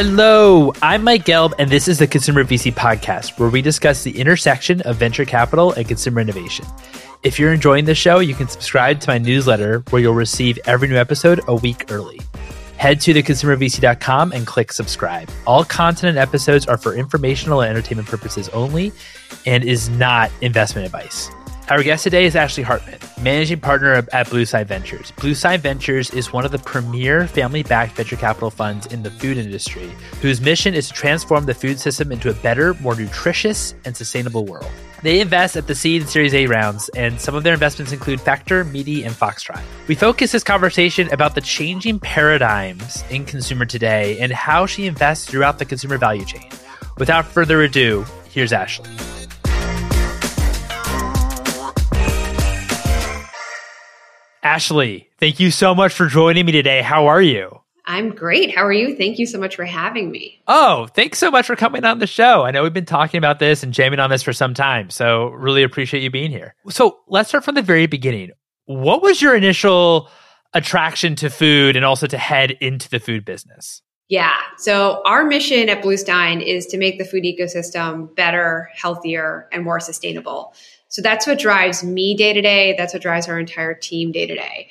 Hello, I'm Mike Gelb, and this is the Consumer VC podcast, where we discuss the intersection of venture capital and consumer innovation. If you're enjoying the show, you can subscribe to my newsletter, where you'll receive every new episode a week early. Head to theconsumervc.com and click subscribe. All content and episodes are for informational and entertainment purposes only and is not investment advice. Our guest today is Ashley Hartman, managing partner at Bluestein Ventures. Bluestein Ventures is one of the premier family backed venture capital funds in the food industry, whose mission is to transform the food system into a better, more nutritious, and sustainable world. They invest at the seed and Series A rounds, and some of their investments include Factor, Meati, and Foxtrot. We focus this conversation about the changing paradigms in consumer today and how she invests throughout the consumer value chain. Without further ado, here's Ashley. Ashley, thank you so much for joining me today. How are you? I'm great. How are you? Thank you so much for having me. Oh, thanks so much for coming on the show. I know we've been talking about this and jamming on this for some time, so really appreciate you being here. So let's start from the very beginning. What was your initial attraction to food and also to head into the food business? Yeah. So our mission at Bluestein is to make the food ecosystem better, healthier, and more sustainable. So that's what drives me day to day. That's what drives our entire team day to day.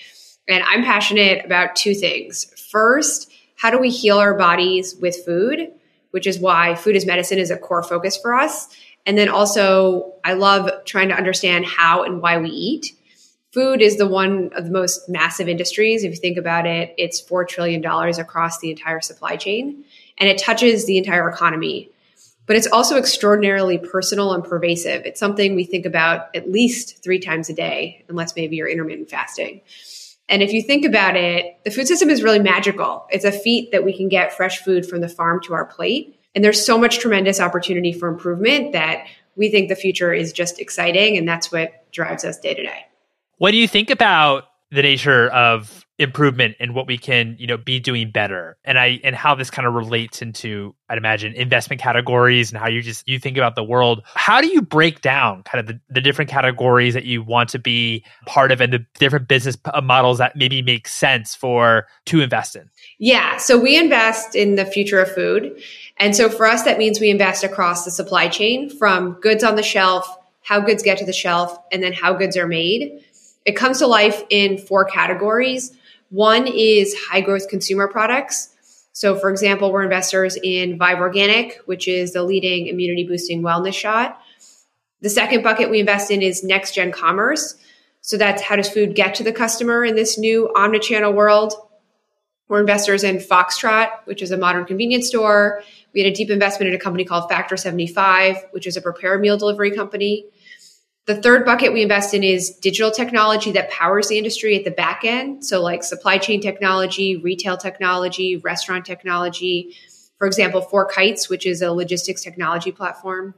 And I'm passionate about two things. First, how do we heal our bodies with food, which is why food as medicine is a core focus for us. And then also, I love trying to understand how and why we eat. Food is the one of the most massive industries. If you think about it, it's $4 trillion across the entire supply chain, and it touches the entire economy but it's also extraordinarily personal and pervasive. It's something we think about at least three times a day, unless maybe you're intermittent fasting. And if you think about it, the food system is really magical. It's a feat that we can get fresh food from the farm to our plate. And there's so much tremendous opportunity for improvement that we think the future is just exciting. And that's what drives us day to day. What do you think about the nature of improvement and what we can you know be doing better. And i and how this kind of relates into i'd imagine investment categories and how you just you think about the world. How do you break down kind of the, the different categories that you want to be part of and the different business uh, models that maybe make sense for to invest in? Yeah so we invest in the future of food. And so for us that means we invest across the supply chain from goods on the shelf how goods get to the shelf and then how goods are made. It comes to life in four categories one is high growth consumer products. So, for example, we're investors in Vive Organic, which is the leading immunity boosting wellness shot. The second bucket we invest in is next gen commerce. So, that's how does food get to the customer in this new omnichannel world? We're investors in Foxtrot, which is a modern convenience store. We had a deep investment in a company called Factor 75, which is a prepared meal delivery company. The third bucket we invest in is digital technology that powers the industry at the back end. So, like supply chain technology, retail technology, restaurant technology. For example, FourKites, which is a logistics technology platform.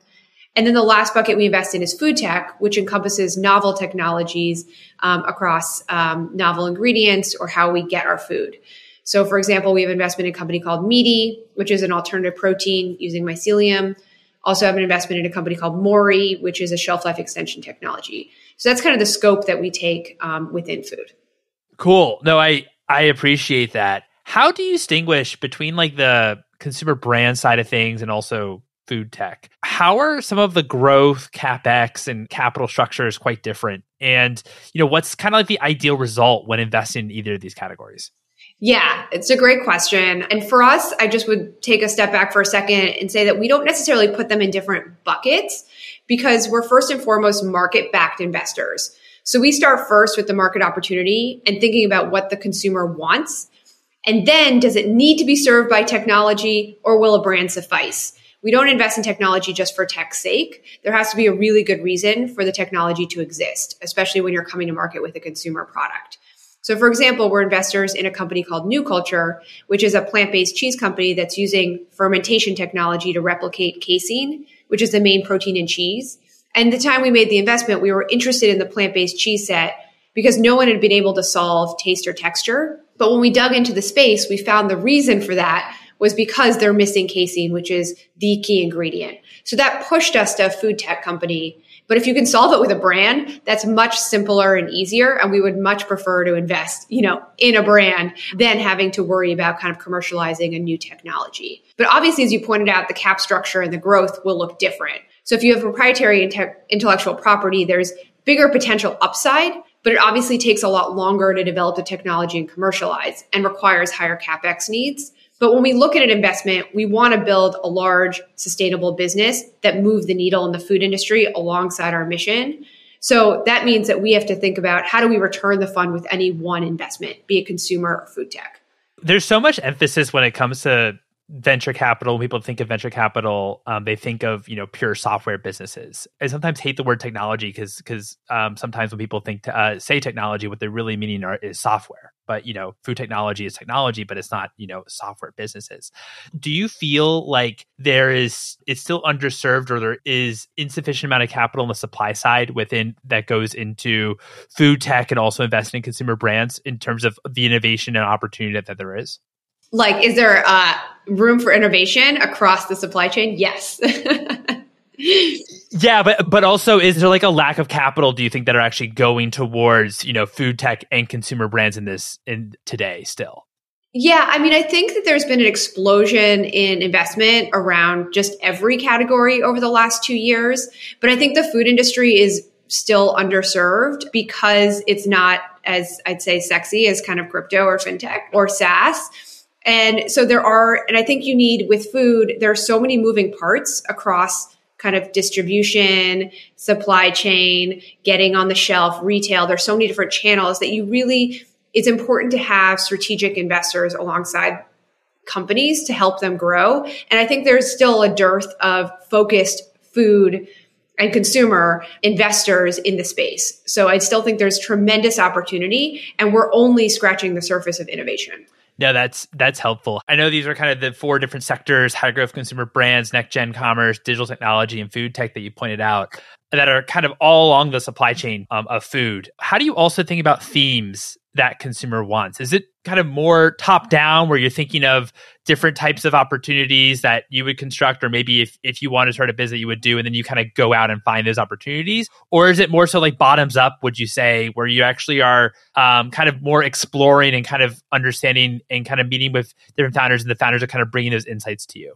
And then the last bucket we invest in is food tech, which encompasses novel technologies um, across um, novel ingredients or how we get our food. So, for example, we have investment in a company called Meati, which is an alternative protein using mycelium also have an investment in a company called Mori, which is a shelf life extension technology. So that's kind of the scope that we take um, within food. Cool. No, I I appreciate that. How do you distinguish between like the consumer brand side of things and also food tech? How are some of the growth capex and capital structures quite different? And you know, what's kind of like the ideal result when investing in either of these categories? Yeah, it's a great question. And for us, I just would take a step back for a second and say that we don't necessarily put them in different buckets because we're first and foremost market backed investors. So we start first with the market opportunity and thinking about what the consumer wants. And then does it need to be served by technology or will a brand suffice? We don't invest in technology just for tech's sake. There has to be a really good reason for the technology to exist, especially when you're coming to market with a consumer product. So, for example, we're investors in a company called New Culture, which is a plant based cheese company that's using fermentation technology to replicate casein, which is the main protein in cheese. And the time we made the investment, we were interested in the plant based cheese set because no one had been able to solve taste or texture. But when we dug into the space, we found the reason for that was because they're missing casein, which is the key ingredient. So that pushed us to a food tech company But if you can solve it with a brand, that's much simpler and easier. And we would much prefer to invest, you know, in a brand than having to worry about kind of commercializing a new technology. But obviously, as you pointed out, the cap structure and the growth will look different. So if you have proprietary intellectual property, there's bigger potential upside, but it obviously takes a lot longer to develop the technology and commercialize and requires higher capex needs. But when we look at an investment, we want to build a large, sustainable business that move the needle in the food industry alongside our mission. So that means that we have to think about how do we return the fund with any one investment, be it consumer or food tech. There's so much emphasis when it comes to venture capital when people think of venture capital um, they think of you know pure software businesses. I sometimes hate the word technology because because um, sometimes when people think to, uh, say technology what they're really meaning are, is software. But you know food technology is technology but it's not you know software businesses. Do you feel like there is it's still underserved or there is insufficient amount of capital on the supply side within that goes into food tech and also investing in consumer brands in terms of the innovation and opportunity that, that there is like is there uh, room for innovation across the supply chain yes yeah but but also is there like a lack of capital do you think that are actually going towards you know food tech and consumer brands in this in today still yeah, I mean, I think that there's been an explosion in investment around just every category over the last two years. But I think the food industry is still underserved because it's not as I'd say sexy as kind of crypto or fintech or SaaS. And so there are, and I think you need with food, there are so many moving parts across kind of distribution, supply chain, getting on the shelf, retail. There's so many different channels that you really, it's important to have strategic investors alongside companies to help them grow. And I think there's still a dearth of focused food and consumer investors in the space. So I still think there's tremendous opportunity and we're only scratching the surface of innovation. No, that's that's helpful. I know these are kind of the four different sectors: high growth consumer brands, next gen commerce, digital technology, and food tech that you pointed out that are kind of all along the supply chain um, of food. How do you also think about themes that consumer wants? Is it kind of more top down where you're thinking of different types of opportunities that you would construct, or maybe if, if you want to start a business you would do, and then you kind of go out and find those opportunities? Or is it more so like bottoms up, would you say, where you actually are um, kind of more exploring and kind of understanding and kind of meeting with different founders, and the founders are kind of bringing those insights to you?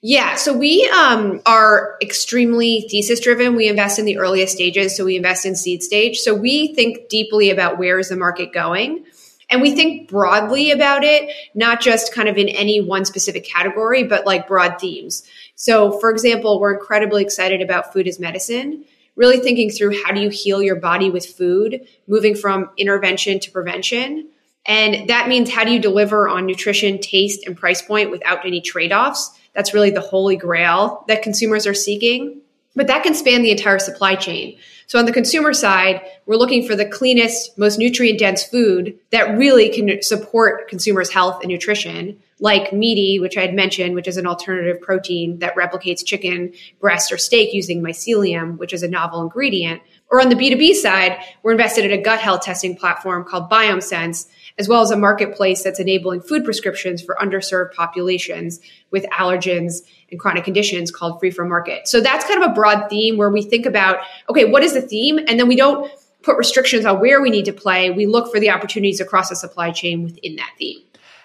Yeah, so we um, are extremely thesis driven. We invest in the earliest stages, so we invest in seed stage. So we think deeply about where is the market going. And we think broadly about it, not just kind of in any one specific category, but like broad themes. So, for example, we're incredibly excited about food as medicine, really thinking through how do you heal your body with food, moving from intervention to prevention. And that means how do you deliver on nutrition, taste, and price point without any trade offs? That's really the holy grail that consumers are seeking. But that can span the entire supply chain. So on the consumer side, we're looking for the cleanest, most nutrient dense food that really can support consumers' health and nutrition, like Meati, which I had mentioned, which is an alternative protein that replicates chicken, breast, or steak using mycelium, which is a novel ingredient. Or on the B2B side, we're invested in a gut health testing platform called BiomeSense as well as a marketplace that's enabling food prescriptions for underserved populations with allergens and chronic conditions called Free from Market. So that's kind of a broad theme where we think about, okay, what is the theme? And then we don't put restrictions on where we need to play. We look for the opportunities across the supply chain within that theme.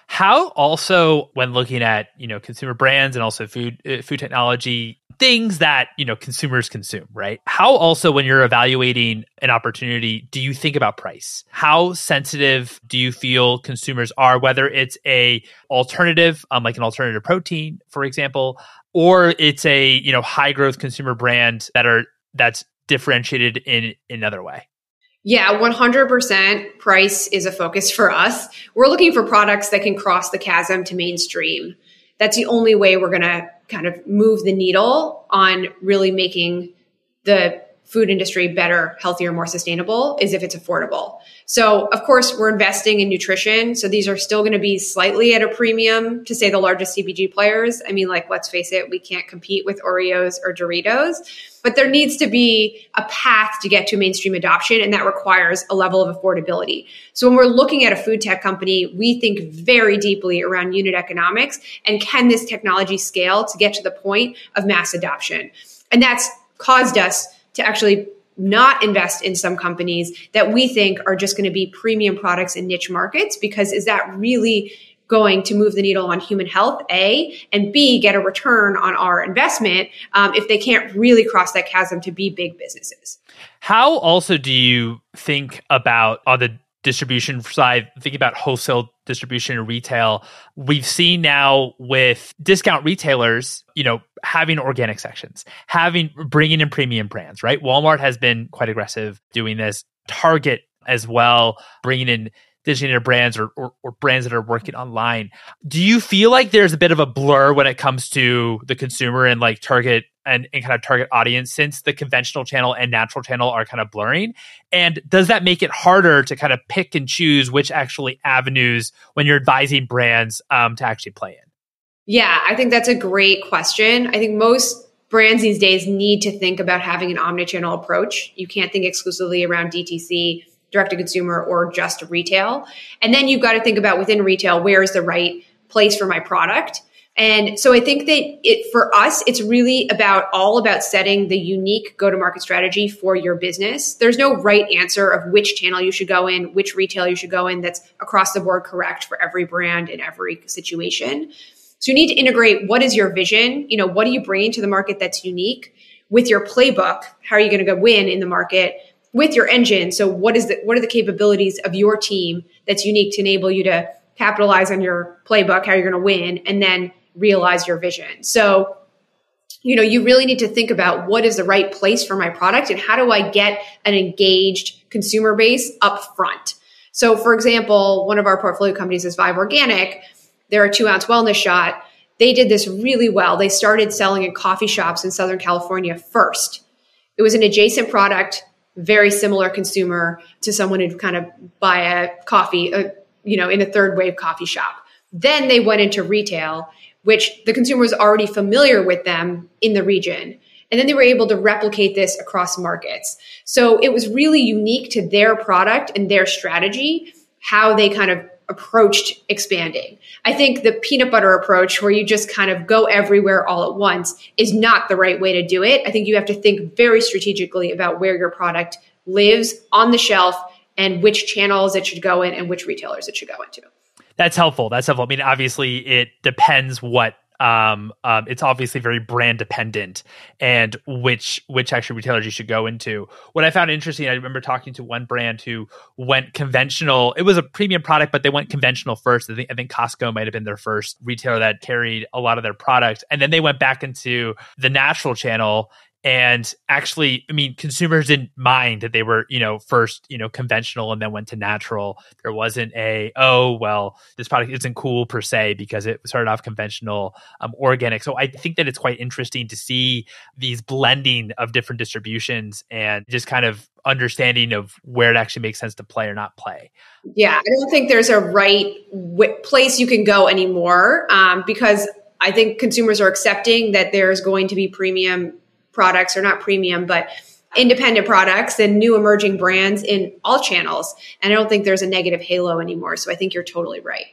How also, when looking at you know consumer brands and also food uh, food technology things that you know consumers consume, right? How also, when you're evaluating an opportunity, do you think about price? How sensitive do you feel consumers are, whether it's a alternative, um, like an alternative protein, for example, or it's a you know high growth consumer brand that are that's differentiated in, another way? Yeah, 100% price is a focus for us. We're looking for products that can cross the chasm to mainstream. That's the only way we're going to kind of move the needle on really making the food industry better, healthier, more sustainable is if it's affordable. So, of course, we're investing in nutrition. So these are still going to be slightly at a premium to say the largest CPG players. I mean, like, let's face it, we can't compete with Oreos or Doritos, but there needs to be a path to get to mainstream adoption. And that requires a level of affordability. So when we're looking at a food tech company, we think very deeply around unit economics and can this technology scale to get to the point of mass adoption? And that's caused us to actually not invest in some companies that we think are just going to be premium products in niche markets because is that really going to move the needle on human health a and b get a return on our investment um, if they can't really cross that chasm to be big businesses how also do you think about on the distribution side, thinking about wholesale distribution and retail, we've seen now with discount retailers, you know, having organic sections, having bringing in premium brands, right? Walmart has been quite aggressive doing this. Target as well, bringing in designated brands or, or, or, brands that are working online. Do you feel like there's a bit of a blur when it comes to the consumer and like Target and, and kind of target audience since the conventional channel and natural channel are kind of blurring? And does that make it harder to kind of pick and choose which actually avenues when you're advising brands um, to actually play in? Yeah, I think that's a great question. I think most brands these days need to think about having an omnichannel approach. You can't think exclusively around DTC, direct to consumer, or just retail. And then you've got to think about within retail, where is the right place for my product? And so I think that it for us, it's really about all about setting the unique go to market strategy for your business. There's no right answer of which channel you should go in, which retail you should go in that's across the board correct for every brand in every situation. So you need to integrate what is your vision? You know, what are you bringing to the market that's unique with your playbook? How are you going to go win in the market? With your engine. So what is the, what are the capabilities of your team that's unique to enable you to capitalize on your playbook, how you're going to win, and then realize your vision. So, you know, you really need to think about what is the right place for my product and how do I get an engaged consumer base up front. So, for example, one of our portfolio companies is Vive Organic. They're a two ounce wellness shot. They did this really well. They started selling in coffee shops in Southern California first. It was an adjacent product, very similar consumer to someone who'd kind of buy a coffee, uh, you know, in a third wave coffee shop. Then they went into retail which the consumer was already familiar with them in the region. And then they were able to replicate this across markets. So it was really unique to their product and their strategy, how they kind of approached expanding. I think the peanut butter approach, where you just kind of go everywhere all at once, is not the right way to do it. I think you have to think very strategically about where your product lives on the shelf and which channels it should go in and which retailers it should go into. That's helpful. That's helpful. I mean, obviously, it depends what um, um, it's obviously very brand dependent and which which actually retailers you should go into. What I found interesting, I remember talking to one brand who went conventional. It was a premium product, but they went conventional first. I think I think Costco might have been their first retailer that carried a lot of their products, and then they went back into the natural channel and actually i mean consumers didn't mind that they were you know first you know conventional and then went to natural. There wasn't a oh well this product isn't cool per se because it started off conventional um, organic. So i think that it's quite interesting to see these blending of different distributions and just kind of understanding of where it actually makes sense to play or not play. Yeah i don't think there's a right w- place you can go anymore um, because I think consumers are accepting that there's going to be premium products or not premium, but independent products and new emerging brands in all channels. And I don't think there's a negative halo anymore. So I think you're totally right.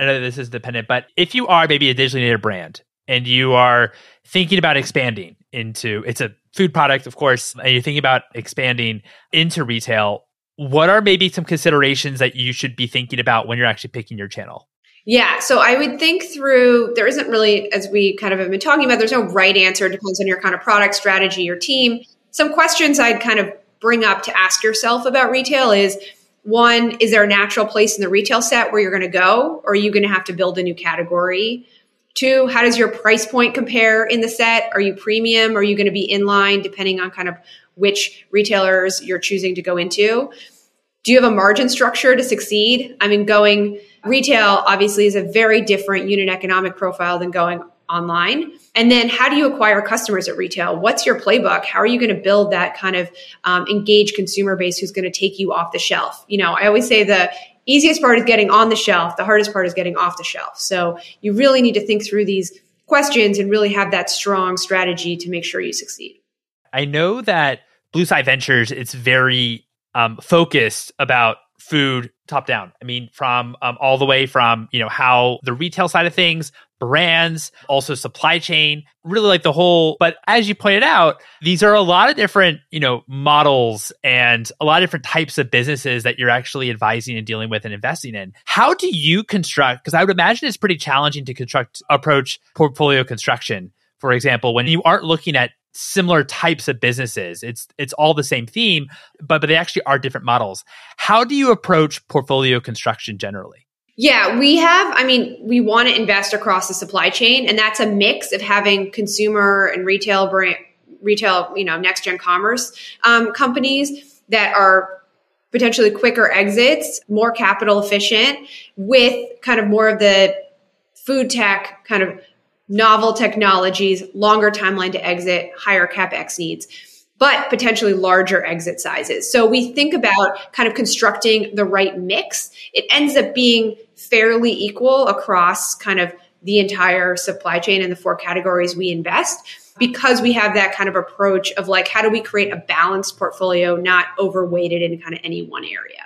I know this is dependent, but if you are maybe a digitally native brand and you are thinking about expanding into it's a food product, of course, and you're thinking about expanding into retail, what are maybe some considerations that you should be thinking about when you're actually picking your channel? Yeah. So I would think through, there isn't really, as we kind of have been talking about, there's no right answer. It depends on your kind of product strategy, your team. Some questions I'd kind of bring up to ask yourself about retail is one, is there a natural place in the retail set where you're going to go? Or are you going to have to build a new category? Two, how does your price point compare in the set? Are you premium? Are you going to be in line depending on kind of which retailers you're choosing to go into? Do you have a margin structure to succeed? I mean, going, Retail obviously is a very different unit economic profile than going online. And then how do you acquire customers at retail? What's your playbook? How are you going to build that kind of um, engaged consumer base who's going to take you off the shelf? You know, I always say the easiest part is getting on the shelf. The hardest part is getting off the shelf. So you really need to think through these questions and really have that strong strategy to make sure you succeed. I know that Bluestein Ventures, it's very um, focused about food top down. I mean, from um, all the way from you know how the retail side of things, brands, also supply chain, really like the whole. But as you pointed out, these are a lot of different, you know, models and a lot of different types of businesses that you're actually advising and dealing with and investing in. How do you construct? Because I would imagine it's pretty challenging to construct, approach portfolio construction. For example, when you aren't looking at similar types of businesses. It's it's all the same theme, but but they actually are different models. How do you approach portfolio construction generally? Yeah, we have, I mean, we want to invest across the supply chain, and that's a mix of having consumer and retail brand, retail, you know, next gen commerce um, companies that are potentially quicker exits, more capital efficient, with kind of more of the food tech kind of novel technologies, longer timeline to exit, higher capex needs but potentially larger exit sizes. So we think about kind of constructing the right mix. It ends up being fairly equal across kind of the entire supply chain and the four categories we invest because we have that kind of approach of like how do we create a balanced portfolio not overweighted in kind of any one area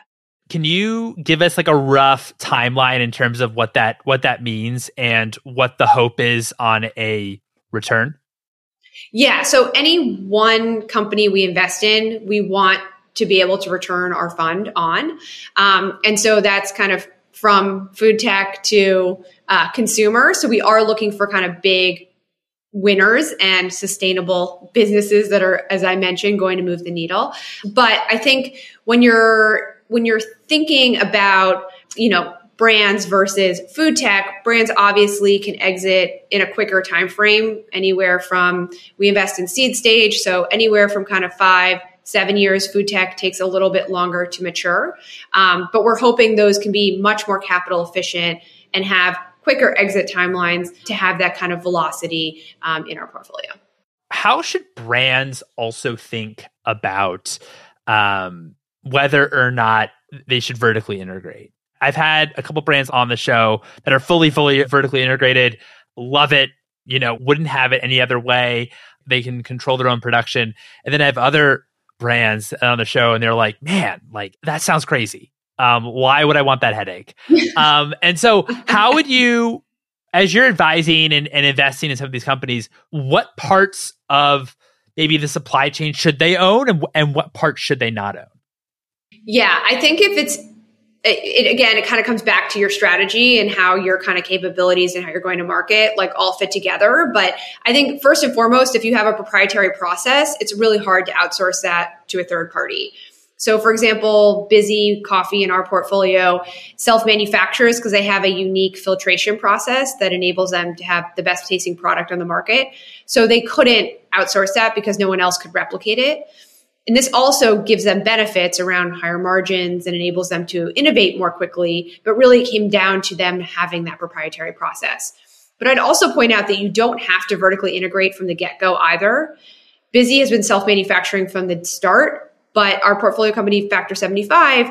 can you give us like a rough timeline in terms of what that what that means and what the hope is on a return yeah so any one company we invest in we want to be able to return our fund on um, and so that's kind of from food tech to uh, consumer. So we are looking for kind of big winners and sustainable businesses that are, as I mentioned, going to move the needle. But I think when you're when you're thinking about, you know, brands versus food tech brands obviously can exit in a quicker time frame anywhere from we invest in seed stage so anywhere from kind of five seven years. Food tech takes a little bit longer to mature. Um, but we're hoping those can be much more capital efficient and have quicker exit timelines to have that kind of velocity um, in our portfolio. How should brands also think about um, whether or not they should vertically integrate? I've had a couple brands on the show that are fully, fully vertically integrated. Love it. You know, wouldn't have it any other way. They can control their own production. And then I have other brands on the show and they're like, man, like that sounds crazy. Um, why would I want that headache? um, and so how would you, as you're advising and, and investing in some of these companies, what parts of maybe the supply chain should they own and, and what parts should they not own? Yeah, I think if it's it, it, again, it kind of comes back to your strategy and how your kind of capabilities and how you're going to market like all fit together. But I think first and foremost, if you have a proprietary process, it's really hard to outsource that to a third party. So, for example, Bizzy Coffee in our portfolio self manufactures because they have a unique filtration process that enables them to have the best tasting product on the market. So, they couldn't outsource that because no one else could replicate it. And this also gives them benefits around higher margins and enables them to innovate more quickly. But really, it came down to them having that proprietary process. But I'd also point out that you don't have to vertically integrate from the get go either. Bizzy has been self manufacturing from the start, but our portfolio company, Factor 75,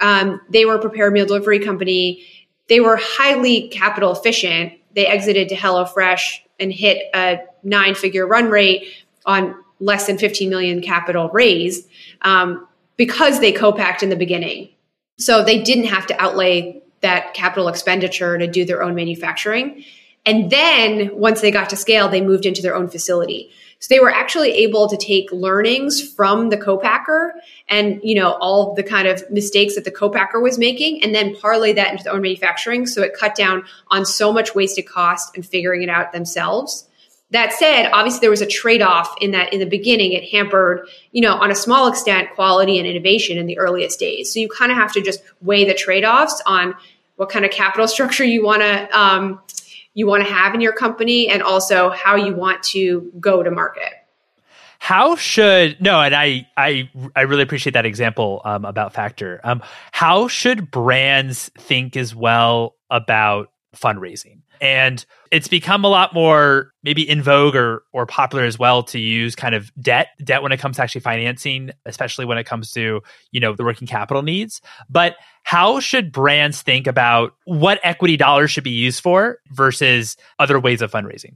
um, they were a prepared meal delivery company. They were highly capital efficient. They exited to HelloFresh and hit a nine figure run rate on less than 15 million capital raised um, because they co-packed in the beginning. So they didn't have to outlay that capital expenditure to do their own manufacturing. And then once they got to scale, they moved into their own facility. So they were actually able to take learnings from the co-packer and, you know, all the kind of mistakes that the co-packer was making and then parlay that into their own manufacturing. So it cut down on so much wasted cost and figuring it out themselves. That said, obviously there was a trade-off in that in the beginning it hampered, you know, on a small extent quality and innovation in the earliest days. So you kind of have to just weigh the trade-offs on what kind of capital structure you want to um, you want to have in your company and also how you want to go to market. How should no, and I I I really appreciate that example um, about Factor. Um, how should brands think as well about fundraising? And it's become a lot more maybe in vogue or or popular as well to use kind of debt debt when it comes to actually financing especially when it comes to you know the working capital needs but how should brands think about what equity dollars should be used for versus other ways of fundraising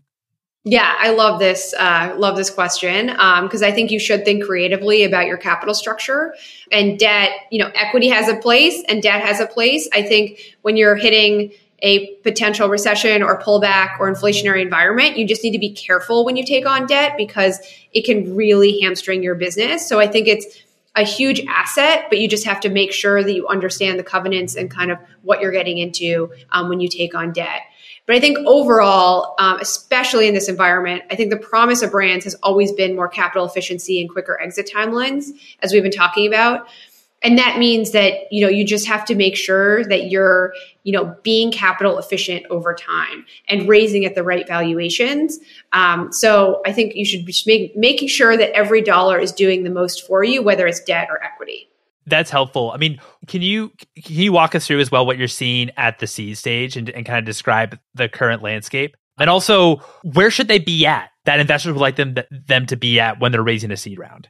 yeah, I love this. Uh, love this question because um, I think you should think creatively about your capital structure and debt. You know, equity has a place and debt has a place. I think when you're hitting a potential recession or pullback or inflationary environment, you just need to be careful when you take on debt because it can really hamstring your business. So I think it's a huge asset, but you just have to make sure that you understand the covenants and kind of what you're getting into um, when you take on debt. But I think overall, um, especially in this environment, I think the promise of brands has always been more capital efficiency and quicker exit timelines, as we've been talking about and that means that you know you just have to make sure that you're you know being capital efficient over time and raising at the right valuations. Um, so i think you should be make, making sure that every dollar is doing the most for you whether it's debt or equity. That's helpful. I mean can you can you walk us through as well what you're seeing at the seed stage and, and kind of describe the current landscape? And also where should they be at that investors would like them them to be at when they're raising a seed round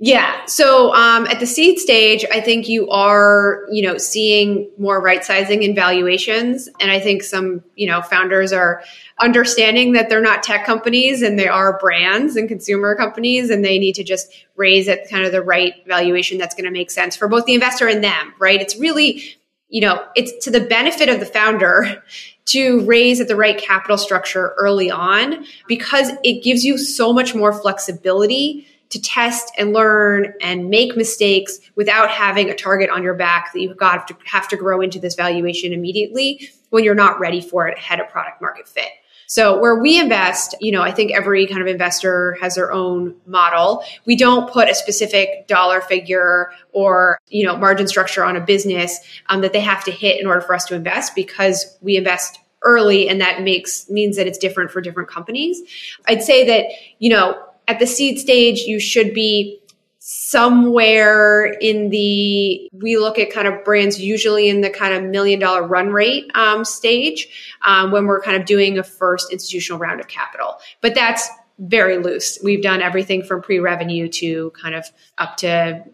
yeah. So um, at the seed stage, I think you are, you know, seeing more right sizing in valuations, and I think some, you know, founders are understanding that they're not tech companies and they are brands and consumer companies, and they need to just raise at kind of the right valuation that's going to make sense for both the investor and them. Right? It's really, you know, it's to the benefit of the founder to raise at the right capital structure early on because it gives you so much more flexibility to test and learn and make mistakes without having a target on your back that you've got to have to grow into this valuation immediately when you're not ready for it ahead of product market fit. So where we invest, you know, I think every kind of investor has their own model. We don't put a specific dollar figure or, you know, margin structure on a business um, that they have to hit in order for us to invest because we invest early and that makes means that it's different for different companies. I'd say that, you know, at the seed stage, you should be somewhere in the we look at kind of brands usually in the kind of million dollar run rate um, stage um, when we're kind of doing a first institutional round of capital. But that's very loose. We've done everything from pre-revenue to kind of up to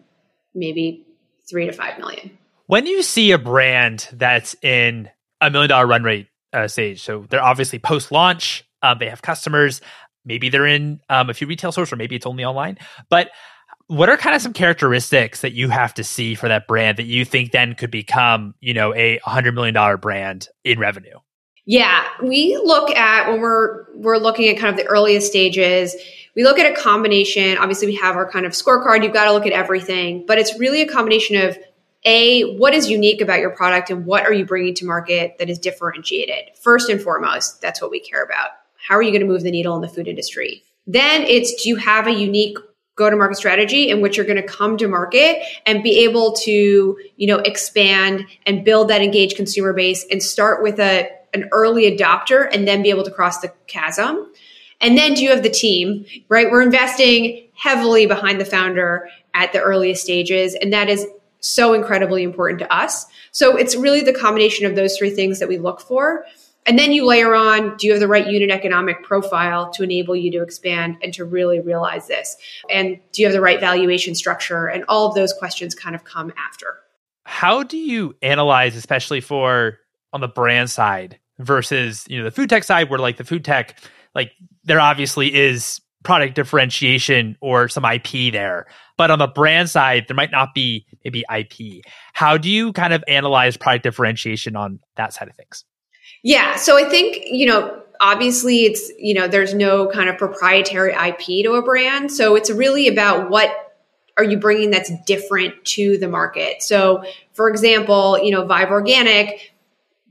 maybe three to five million. When you see a brand that's in a million dollar run rate uh, stage? So they're obviously post launch um, they have customers maybe they're in um, a few retail stores or maybe it's only online. But what are kind of some characteristics that you have to see for that brand that you think then could become you know a $100 million brand in revenue? Yeah we look at when we're we're looking at kind of the earliest stages we look at a combination. Obviously we have our kind of scorecard. You've got to look at everything. But it's really a combination of a what is unique about your product and what are you bringing to market that is differentiated? First and foremost that's what we care about how are you going to move the needle in the food industry? Then it's do you have a unique go to market strategy in which you're going to come to market and be able to, you know, expand and build that engaged consumer base and start with a an early adopter and then be able to cross the chasm. And then do you have the team, right? We're investing heavily behind the founder at the earliest stages and that is so incredibly important to us. So it's really the combination of those three things that we look for. And then you layer on do you have the right unit economic profile to enable you to expand and to really realize this? And do you have the right valuation structure? And all of those questions kind of come after. How do you analyze, especially for on the brand side versus, you know, the food tech side where like the food tech, like there obviously is product differentiation or some IP there. But on the brand side, there might not be maybe IP. How do you kind of analyze product differentiation on that side of things? Yeah. So I think, you know, obviously it's, you know, there's no kind of proprietary IP to a brand. So it's really about what are you bringing that's different to the market. So for example, you know, Vive Organic,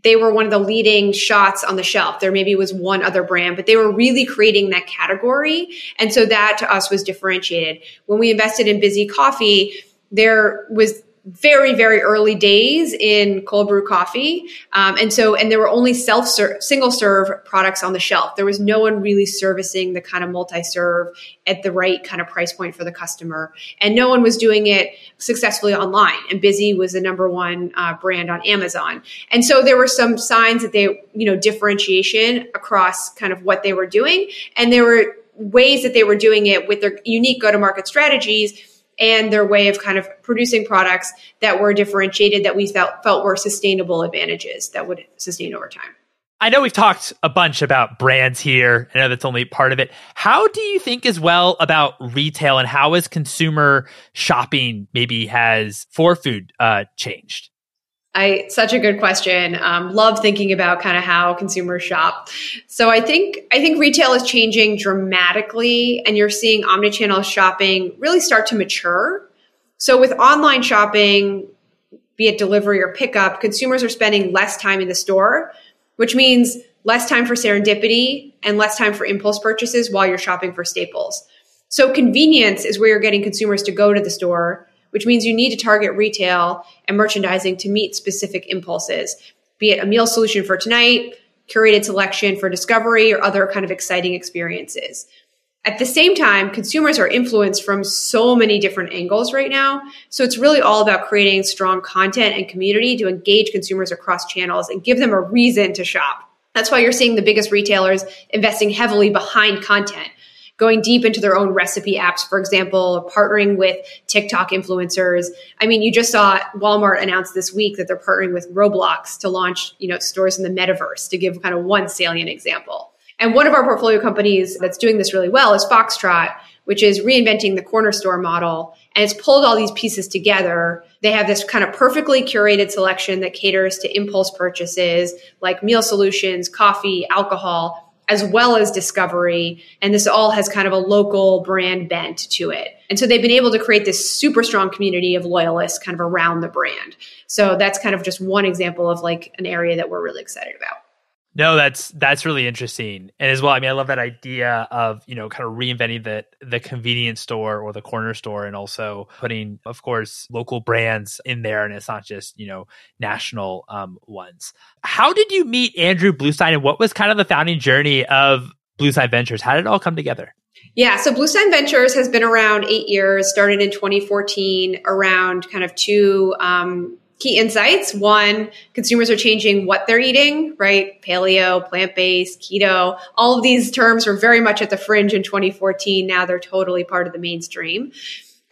they were one of the leading shots on the shelf. There maybe was one other brand, but they were really creating that category. And so that to us was differentiated. When we invested in Bizzy Coffee, there was very very early days in cold brew coffee. Um, and so and there were only self single serve products on the shelf. There was no one really servicing the kind of multi serve at the right kind of price point for the customer. And no one was doing it successfully online. And Bizzy was the number one uh, brand on amazon. And so there were some signs that they you know differentiation across kind of what they were doing. And there were ways that they were doing it with their unique go to market strategies and their way of kind of producing products that were differentiated that we felt felt were sustainable advantages that would sustain over time. I know we've talked a bunch about brands here. I know that's only part of it. How do you think as well about retail and how has consumer shopping maybe has for food uh, changed? I such a good question. Um, love thinking about kind of how consumers shop. So I think I think retail is changing dramatically, and you're seeing omnichannel shopping really start to mature. So with online shopping, be it delivery or pickup, consumers are spending less time in the store, which means less time for serendipity and less time for impulse purchases while you're shopping for staples. So convenience is where you're getting consumers to go to the store, which means you need to target retail and merchandising to meet specific impulses, be it a meal solution for tonight, curated selection for discovery, or other kind of exciting experiences. At the same time, consumers are influenced from so many different angles right now. So it's really all about creating strong content and community to engage consumers across channels and give them a reason to shop. That's why you're seeing the biggest retailers investing heavily behind content, going deep into their own recipe apps, for example, partnering with TikTok influencers. I mean, you just saw Walmart announce this week that they're partnering with Roblox to launch, you know, stores in the metaverse to give kind of one salient example. And one of our portfolio companies that's doing this really well is Foxtrot, which is reinventing the corner store model. And it's pulled all these pieces together. They have this kind of perfectly curated selection that caters to impulse purchases like meal solutions, coffee, alcohol, as well as discovery. And this all has kind of a local brand bent to it. And so they've been able to create this super strong community of loyalists kind of around the brand. So that's kind of just one example of like an area that we're really excited about. No, that's that's really interesting, and as well. I mean, I love that idea of you know kind of reinventing the the convenience store or the corner store, and also putting, of course, local brands in there, and it's not just you know national um, ones. How did you meet Andrew Bluestein, and what was kind of the founding journey of Bluestein Ventures? How did it all come together? Yeah, so Bluestein Ventures has been around eight years, started in 2014 around kind of two um, key insights. One, consumers are changing what they're eating, right? Paleo, plant based, keto. All of these terms were very much at the fringe in 2014. Now they're totally part of the mainstream.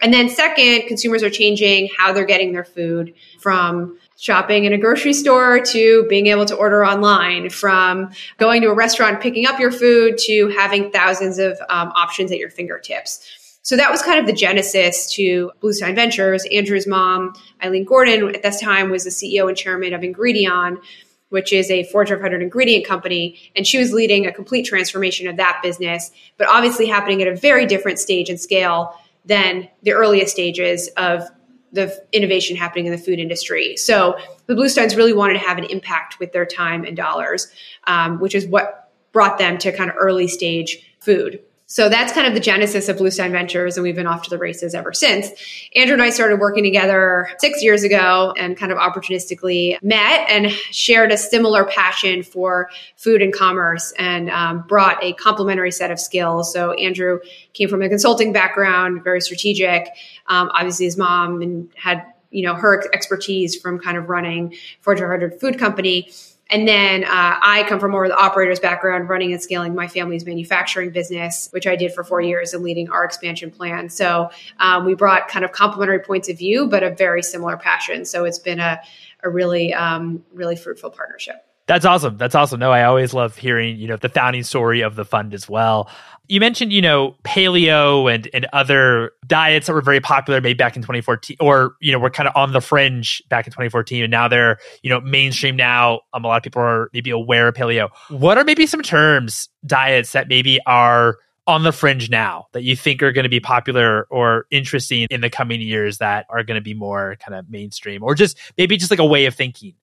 And then, second, consumers are changing how they're getting their food from shopping in a grocery store to being able to order online, from going to a restaurant, picking up your food to having thousands of um, options at your fingertips. So that was kind of the genesis to Blue Bluestein Ventures. Andrew's mom, Ilene Gordon, at this time was the CEO and chairman of Ingredion, which is a Fortune 500 ingredient company. And she was leading a complete transformation of that business, but obviously happening at a very different stage and scale than the earliest stages of the innovation happening in the food industry. So the Bluesteins really wanted to have an impact with their time and dollars, um, which is what brought them to kind of early stage food. So that's kind of the genesis of Bluestein Ventures, and we've been off to the races ever since. Andrew and I started working together six years ago and kind of opportunistically met and shared a similar passion for food and commerce and um, brought a complementary set of skills. So Andrew came from a consulting background, very strategic. Um, obviously, his mom and had you know her expertise from kind of running Fortune 500 food company and then uh, I come from more of the operator's background, running and scaling my family's manufacturing business, which I did for four years and leading our expansion plan. So um, we brought kind of complementary points of view, but a very similar passion. So it's been a, a really, um, really fruitful partnership. That's awesome. That's awesome. No, I always love hearing, you know, the founding story of the fund as well. You mentioned, you know, paleo and and other diets that were very popular maybe back in 2014 or, you know, were kind of on the fringe back in 2014 and now they're, you know, mainstream now. Um, a lot of people are maybe aware of paleo. What are maybe some terms, diets that maybe are on the fringe now that you think are going to be popular or interesting in the coming years that are going to be more kind of mainstream or just maybe just like a way of thinking?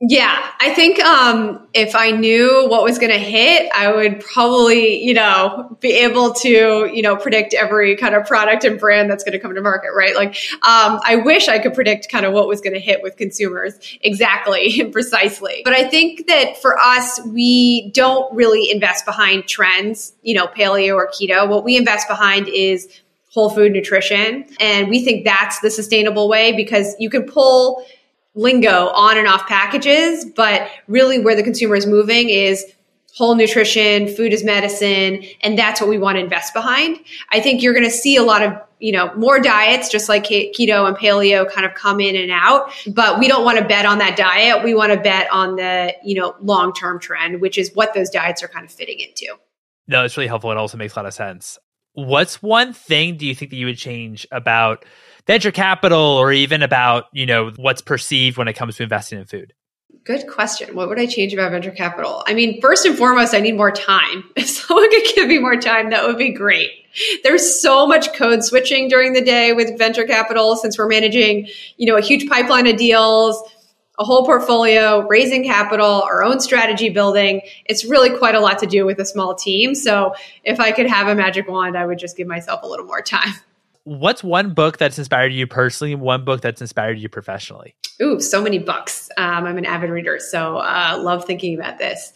Yeah, I think um, if I knew what was going to hit, I would probably, you know, be able to, you know, predict every kind of product and brand that's going to come to market, right? Like, um, I wish I could predict kind of what was going to hit with consumers exactly and precisely. But I think that for us, we don't really invest behind trends, you know, paleo or keto. What we invest behind is whole food nutrition. And we think that's the sustainable way because you can pull lingo on and off packages, but really where the consumer is moving is whole nutrition, food is medicine, and that's what we want to invest behind. I think you're going to see a lot of you know more diets just like keto and paleo kind of come in and out but we don't want to bet on that diet. We want to bet on the you know long term trend which is what those diets are kind of fitting into. No it's really helpful it also makes a lot of sense. What's one thing do you think that you would change about venture capital or even about, you know, what's perceived when it comes to investing in food? Good question. What would I change about venture capital? I mean, first and foremost, I need more time. If someone could give me more time, that would be great. There's so much code switching during the day with venture capital since we're managing, you know, a huge pipeline of deals a whole portfolio, raising capital, our own strategy building. It's really quite a lot to do with a small team. So if I could have a magic wand, I would just give myself a little more time. What's one book that's inspired you personally? One book that's inspired you professionally? Ooh, so many books. Um, I'm an avid reader, so uh, love thinking about this.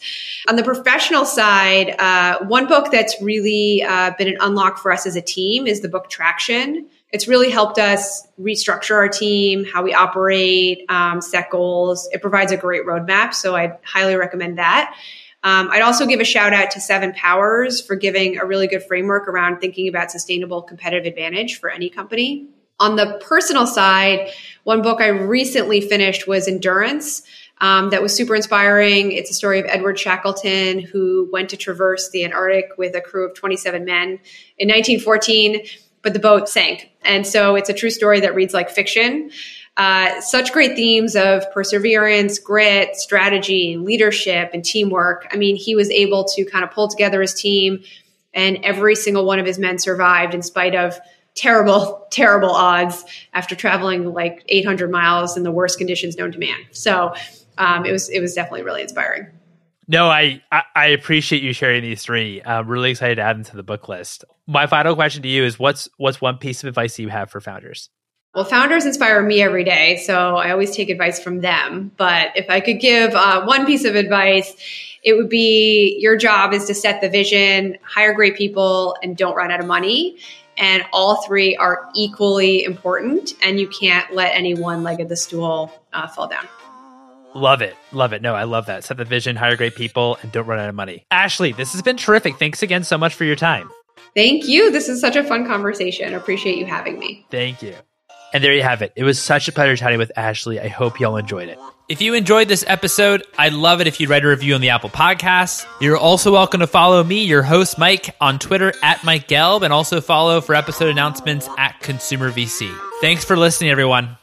On the professional side, uh, one book that's really uh, been an unlock for us as a team is the book Traction it's really helped us restructure our team, how we operate, um, set goals. It provides a great roadmap. So I'd highly recommend that. Um, I'd also give a shout out to Seven Powers for giving a really good framework around thinking about sustainable competitive advantage for any company. On the personal side, one book I recently finished was Endurance. Um, that was super inspiring. It's a story of Edward Shackleton, who went to traverse the Antarctic with a crew of 27 men in 1914 but the boat sank. And so it's a true story that reads like fiction. Uh, such great themes of perseverance, grit, strategy, leadership, and teamwork. I mean, he was able to kind of pull together his team, and every single one of his men survived in spite of terrible, terrible odds after traveling like 800 miles in the worst conditions known to man. So um, it was it was definitely really inspiring. No, I, I, I appreciate you sharing these three. I'm really excited to add them to the book list. My final question to you is what's what's one piece of advice you have for founders? Well, founders inspire me every day, so I always take advice from them. But if I could give uh, one piece of advice, it would be your job is to set the vision, hire great people, and don't run out of money. And all three are equally important, and you can't let any one leg of the stool uh, fall down. Love it. Love it. No, I love that. Set the vision, hire great people, and don't run out of money. Ashley, this has been terrific. Thanks again so much for your time. Thank you. This is such a fun conversation. Appreciate you having me. Thank you. And there you have it. It was such a pleasure chatting with Ashley. I hope y'all enjoyed it. If you enjoyed this episode, I'd love it if you'd write a review on the Apple Podcasts. You're also welcome to follow me, your host, Mike, on Twitter at Mike Gelb, and also follow for episode announcements at Consumer VC. Thanks for listening, everyone.